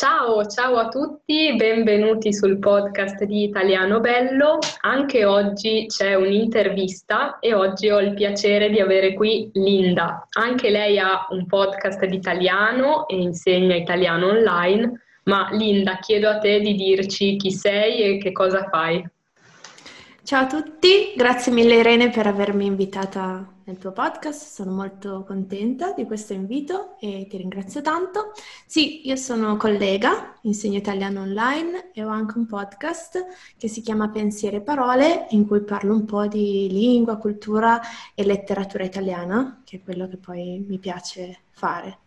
Ciao, ciao a tutti, benvenuti sul podcast di Italiano Bello. Anche oggi c'è un'intervista e oggi ho il piacere di avere qui Linda. Anche lei ha un podcast di italiano e insegna italiano online, ma Linda, chiedo a te di dirci chi sei e che cosa fai. Ciao a tutti, grazie mille Irene per avermi invitata nel tuo podcast, sono molto contenta di questo invito e ti ringrazio tanto. Sì, io sono collega, insegno italiano online e ho anche un podcast che si chiama Pensieri e Parole in cui parlo un po' di lingua, cultura e letteratura italiana, che è quello che poi mi piace fare.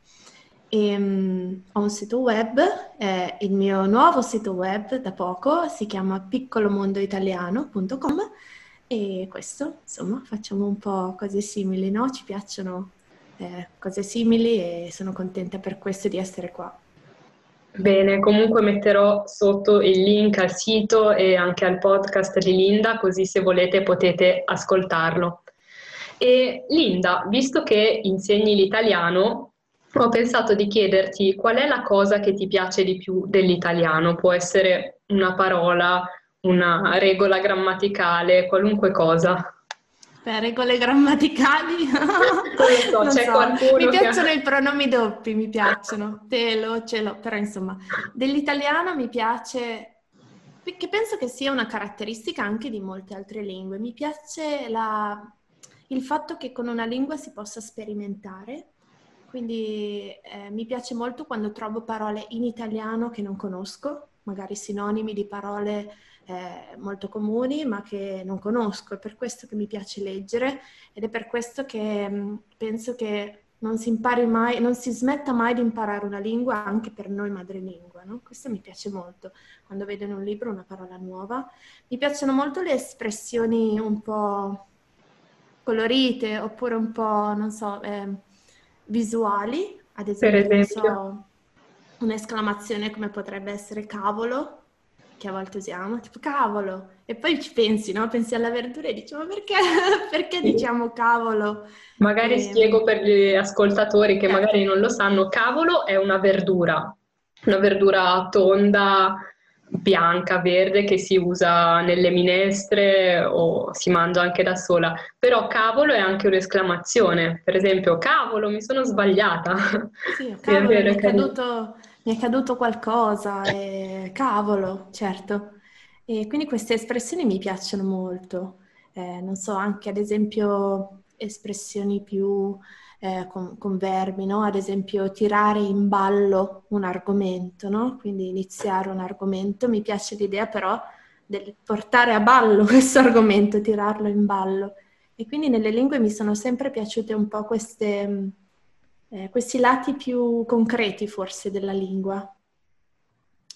E, um, ho un sito web, eh, il mio nuovo sito web da poco si chiama piccolomondoitaliano.com e questo, insomma, facciamo un po' cose simili, no? Ci piacciono eh, cose simili e sono contenta per questo di essere qua. Bene, comunque metterò sotto il link al sito e anche al podcast di Linda, così se volete potete ascoltarlo. E Linda, visto che insegni l'italiano, ho pensato di chiederti qual è la cosa che ti piace di più dell'italiano. Può essere una parola, una regola grammaticale, qualunque cosa. Beh, regole grammaticali? so, c'è so. qualcuno mi piacciono che... i pronomi doppi, mi piacciono. Te lo, ce l'ho, però insomma, dell'italiano mi piace che penso che sia una caratteristica anche di molte altre lingue. Mi piace la, il fatto che con una lingua si possa sperimentare quindi eh, mi piace molto quando trovo parole in italiano che non conosco, magari sinonimi di parole eh, molto comuni ma che non conosco. È per questo che mi piace leggere ed è per questo che mh, mm, penso che non si impari mai, non si smetta mai di imparare una lingua anche per noi madrelingua. No? Questo mi piace molto quando vedo in un libro una parola nuova. Mi piacciono molto le espressioni un po' colorite oppure un po', non so... Eh, visuali, ad esempio, per esempio. So, un'esclamazione come potrebbe essere cavolo, che a volte usiamo, tipo cavolo, e poi ci pensi, no? Pensi alla verdura e dici, ma perché, perché sì. diciamo cavolo? Magari e... Ehm, spiego per gli ascoltatori che eh. magari non lo sanno, cavolo è una verdura, una verdura tonda, bianca, verde che si usa nelle minestre o si mangia anche da sola. Però cavolo è anche un'esclamazione. Per esempio, cavolo, mi sono sbagliata. Sì, cavolo, mi, è caduto, mi, è caduto, qualcosa, e... cavolo, certo. E quindi queste espressioni mi piacciono molto. Eh, non so, anche ad esempio espressioni più eh, con, con, verbi, no? Ad esempio tirare in ballo un argomento, no? Quindi iniziare un argomento. Mi piace l'idea però del portare a ballo questo argomento, tirarlo in ballo. E quindi nelle lingue mi sono sempre piaciute un po' queste, eh, questi lati più concreti forse della lingua.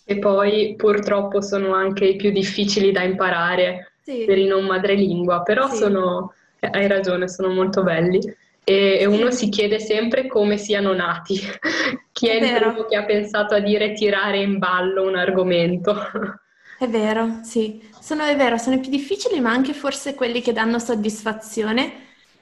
E poi purtroppo sono anche i più difficili da imparare sì. per i non madrelingua, però sì. sono, hai ragione, sono molto belli e uno si chiede sempre come siano nati. Chi è, è il primo che ha pensato a dire tirare in ballo un argomento? È vero, sì. Sono, è vero, sono i più difficili, ma anche forse quelli che danno soddisfazione,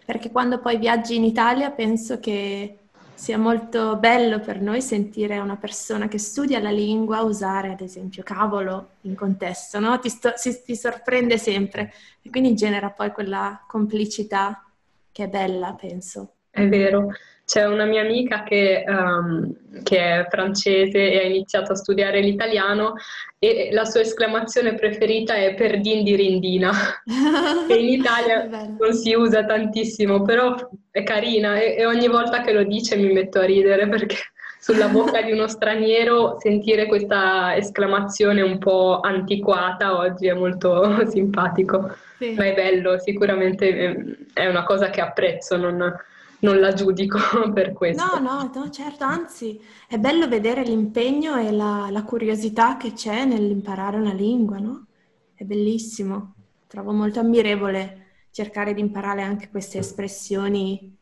perché quando poi viaggi in Italia penso che sia molto bello per noi sentire una persona che studia la lingua usare, ad esempio, cavolo in contesto, no? Ti, sto, si, ti sorprende sempre e quindi genera poi quella complicità che è bella, penso. È vero. C'è una mia amica che, um, che, è francese e ha iniziato a studiare l'italiano e la sua esclamazione preferita è per din di rindina, che in Italia non si usa tantissimo, però è carina e, e ogni volta che lo dice mi metto a ridere perché sulla bocca di uno straniero sentire questa esclamazione un po' antiquata oggi è molto simpatico. Sì. Ma è bello, sicuramente ehm, è una cosa che apprezzo, non, non la giudico per questo. No, no, no, certo, anzi è bello vedere l'impegno e la, la curiosità che c'è nell'imparare una lingua, no? È bellissimo, trovo molto ammirevole cercare di imparare anche queste espressioni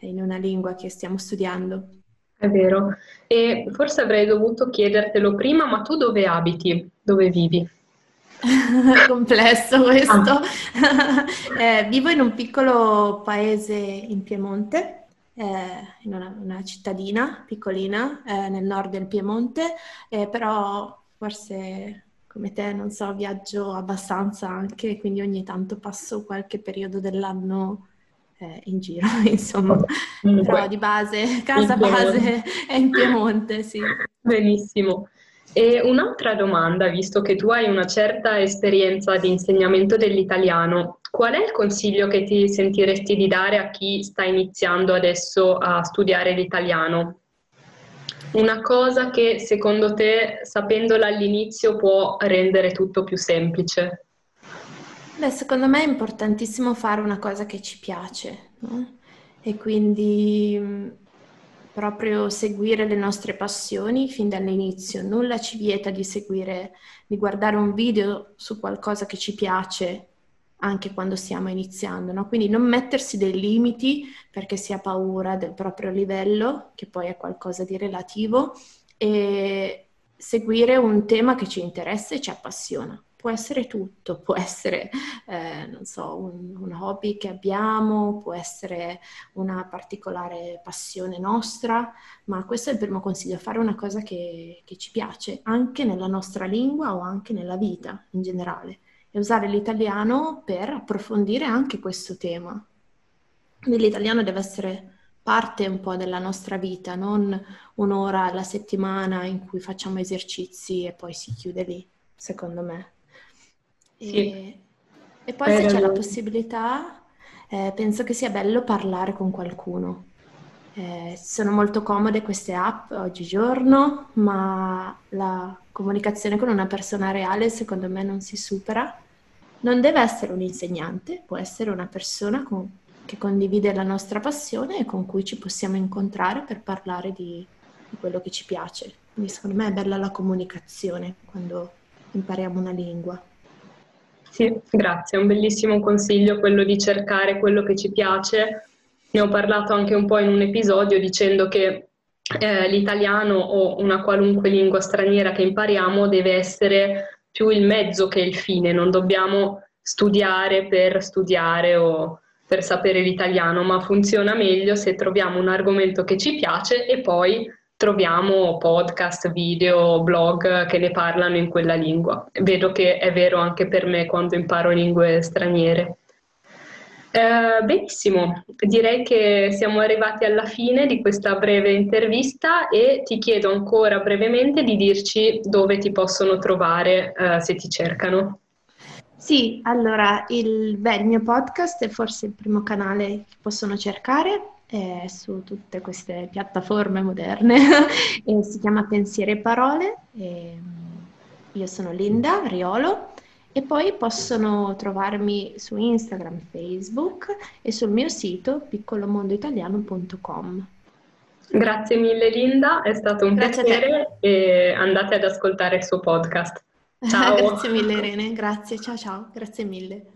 in una lingua che stiamo studiando. È vero, e forse avrei dovuto chiedertelo prima, ma tu dove abiti? Dove vivi? complesso questo. Ah. eh, vivo in un piccolo paese in Piemonte eh, in una, una, cittadina piccolina eh, nel nord del Piemonte, eh, però forse come te, non so, viaggio abbastanza anche, quindi ogni tanto passo qualche periodo dell'anno eh, in giro, insomma. Però di base, casa base è in Piemonte, sì. Benissimo. E un'altra domanda, visto che tu hai una certa esperienza di insegnamento dell'italiano, qual è il consiglio che ti sentiresti di dare a chi sta iniziando adesso a studiare l'italiano? Una cosa che secondo te, sapendola all'inizio, può rendere tutto più semplice? Beh, secondo me è importantissimo fare una cosa che ci piace, no? E quindi proprio seguire le nostre passioni fin dall'inizio. Nulla ci vieta di seguire, di guardare un video su qualcosa che ci piace anche quando stiamo iniziando, no? Quindi non mettersi dei limiti perché si ha paura del proprio livello, che poi è qualcosa di relativo, e seguire un tema che ci interessa e ci appassiona può essere tutto, può essere, eh, non so, un, un, hobby che abbiamo, può essere una particolare passione nostra, ma questo è il primo consiglio, fare una cosa che, che ci piace, anche nella nostra lingua o anche nella vita in generale, e usare l'italiano per approfondire anche questo tema. L'italiano deve essere parte un po' della nostra vita, non un'ora alla settimana in cui facciamo esercizi e poi si chiude lì, secondo me. E, e poi se c'è la possibilità, eh, penso che sia bello parlare con qualcuno. Eh, sono molto comode queste app oggigiorno, ma la comunicazione con una persona reale secondo me non si supera. Non deve essere un insegnante, può essere una persona con, che condivide la nostra passione e con cui ci possiamo incontrare per parlare di, di quello che ci piace. Quindi secondo me è bella la comunicazione quando impariamo una lingua. Sì, grazie, è un bellissimo consiglio quello di cercare quello che ci piace. Ne ho parlato anche un po' in un episodio dicendo che eh, l'italiano o una qualunque lingua straniera che impariamo deve essere più il mezzo che il fine, non dobbiamo studiare per studiare o per sapere l'italiano, ma funziona meglio se troviamo un argomento che ci piace e poi troviamo podcast, video, blog che ne parlano in quella lingua. Vedo che è vero anche per me quando imparo lingue straniere. Eh, benissimo, direi che siamo arrivati alla fine di questa breve intervista e ti chiedo ancora brevemente di dirci dove ti possono trovare eh, se ti cercano. Sì, allora il, beh, il mio podcast è forse il primo canale che possono cercare eh, su tutte queste piattaforme moderne si chiama Pensieri e Parole. E io sono Linda Riolo e poi possono trovarmi su Instagram, Facebook e sul mio sito piccolomondoitaliano.com. Grazie mille Linda, è stato un grazie piacere e andate ad ascoltare il suo podcast. Ciao. grazie mille Irene, grazie, ciao ciao, grazie mille.